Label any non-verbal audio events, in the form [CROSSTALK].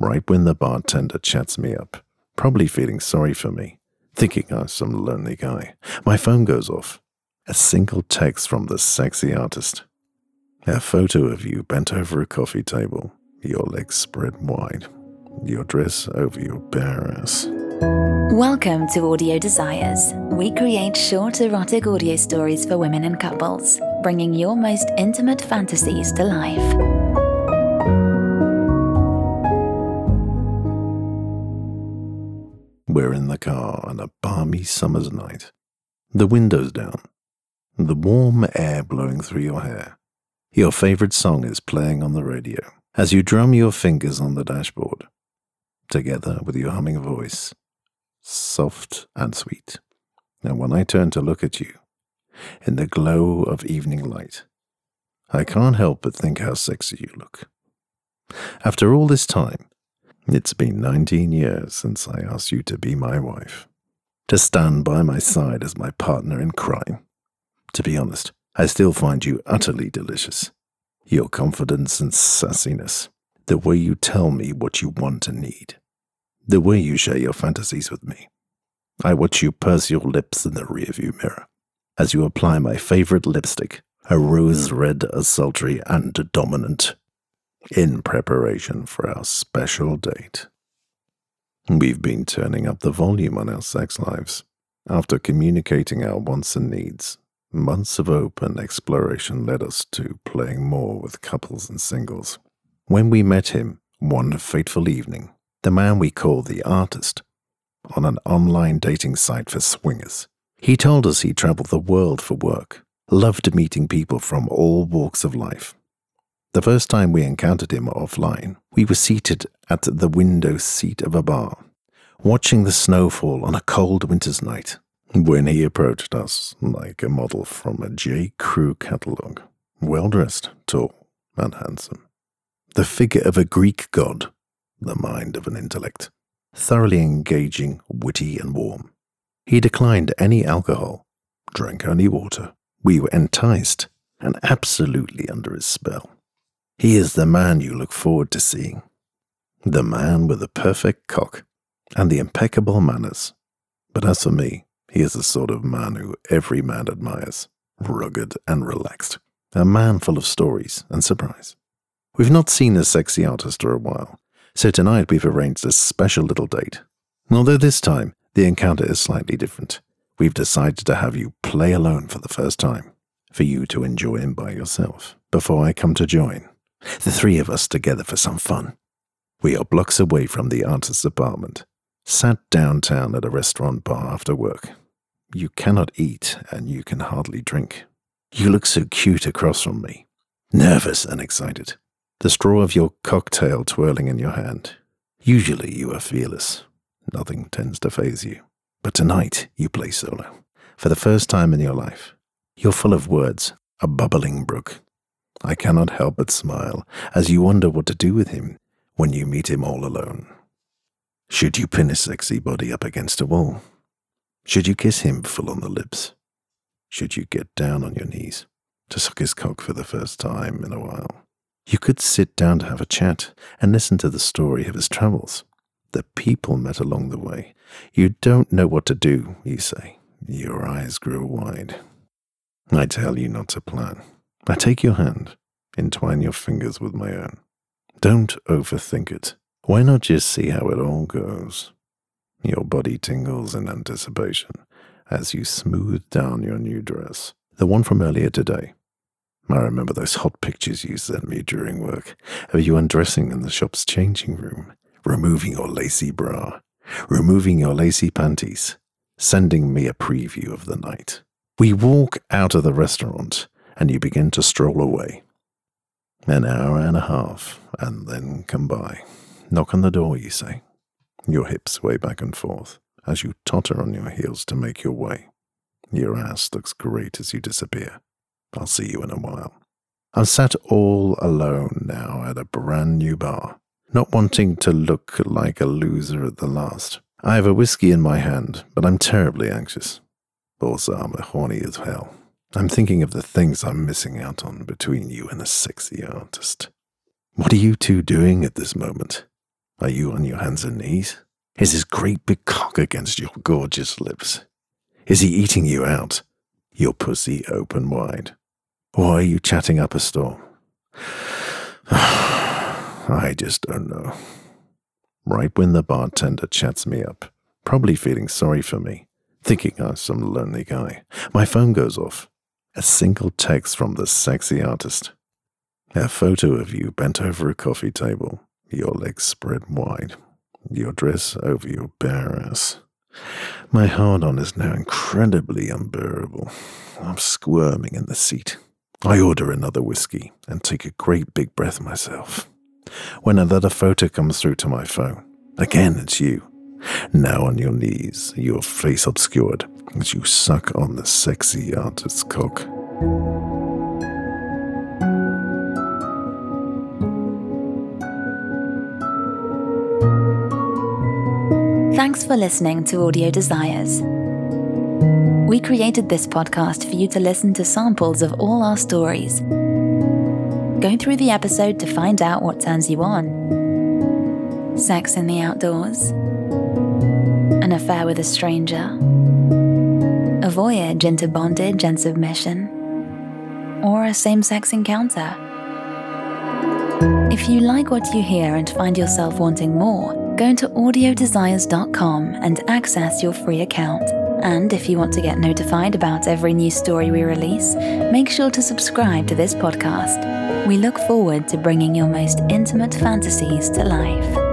right when the bartender chats me up, probably feeling sorry for me, thinking I'm some lonely guy. My phone goes off. A single text from the sexy artist. A photo of you bent over a coffee table, your legs spread wide, your dress over your bare ass. Welcome to Audio Desires. We create short erotic audio stories for women and couples, bringing your most intimate fantasies to life. We're in the car on a balmy summer's night. The windows down, the warm air blowing through your hair. Your favorite song is playing on the radio as you drum your fingers on the dashboard, together with your humming voice, soft and sweet. And when I turn to look at you, in the glow of evening light, I can't help but think how sexy you look. After all this time, it's been 19 years since I asked you to be my wife, to stand by my side as my partner in crime. To be honest, I still find you utterly delicious. Your confidence and sassiness, the way you tell me what you want and need, the way you share your fantasies with me. I watch you purse your lips in the rearview mirror as you apply my favorite lipstick, a rose red, a sultry, and dominant in preparation for our special date. We've been turning up the volume on our sex lives. After communicating our wants and needs, months of open exploration led us to playing more with couples and singles. When we met him one fateful evening, the man we call the artist, on an online dating site for swingers, he told us he traveled the world for work, loved meeting people from all walks of life, the first time we encountered him offline, we were seated at the window seat of a bar, watching the snowfall on a cold winter's night, when he approached us like a model from a J. Crew catalogue, well dressed, tall, and handsome. The figure of a Greek god, the mind of an intellect, thoroughly engaging, witty, and warm. He declined any alcohol, drank only water. We were enticed and absolutely under his spell. He is the man you look forward to seeing. The man with the perfect cock and the impeccable manners. But as for me, he is the sort of man who every man admires, rugged and relaxed, a man full of stories and surprise. We've not seen the sexy artist for a while, so tonight we've arranged a special little date. Although this time the encounter is slightly different, we've decided to have you play alone for the first time, for you to enjoy him by yourself, before I come to join the three of us together for some fun. We are blocks away from the artist's apartment, sat downtown at a restaurant bar after work. You cannot eat and you can hardly drink. You look so cute across from me, nervous and excited, the straw of your cocktail twirling in your hand. Usually you are fearless. Nothing tends to faze you. But tonight you play solo. For the first time in your life, you're full of words, a bubbling brook, I cannot help but smile as you wonder what to do with him when you meet him all alone. Should you pin his sexy body up against a wall? Should you kiss him full on the lips? Should you get down on your knees to suck his cock for the first time in a while? You could sit down to have a chat and listen to the story of his travels, the people met along the way. You don't know what to do, you say. Your eyes grow wide. I tell you not to plan. I take your hand, entwine your fingers with my own. Don't overthink it. Why not just see how it all goes? Your body tingles in anticipation as you smooth down your new dress, the one from earlier today. I remember those hot pictures you sent me during work of you undressing in the shop's changing room, removing your lacy bra, removing your lacy panties, sending me a preview of the night. We walk out of the restaurant and you begin to stroll away. An hour and a half, and then come by. Knock on the door, you say. Your hips sway back and forth as you totter on your heels to make your way. Your ass looks great as you disappear. I'll see you in a while. I'm sat all alone now at a brand new bar, not wanting to look like a loser at the last. I have a whiskey in my hand, but I'm terribly anxious. Also, I'm horny as hell. I'm thinking of the things I'm missing out on between you and a sexy artist. What are you two doing at this moment? Are you on your hands and knees? Is his great big cock against your gorgeous lips? Is he eating you out? Your pussy open wide? Or are you chatting up a storm? [SIGHS] I just don't know. Right when the bartender chats me up, probably feeling sorry for me, thinking I'm some lonely guy, my phone goes off. A single text from the sexy artist. A photo of you bent over a coffee table, your legs spread wide, your dress over your bare ass. My hard on is now incredibly unbearable. I'm squirming in the seat. I order another whiskey and take a great big breath myself. When another photo comes through to my phone, again it's you. Now on your knees, your face obscured, as you suck on the sexy artist's cock. Thanks for listening to Audio Desires. We created this podcast for you to listen to samples of all our stories. Go through the episode to find out what turns you on sex in the outdoors, an affair with a stranger, a voyage into bondage and submission, or a same sex encounter. If you like what you hear and find yourself wanting more, go to audiodesires.com and access your free account. And if you want to get notified about every new story we release, make sure to subscribe to this podcast. We look forward to bringing your most intimate fantasies to life.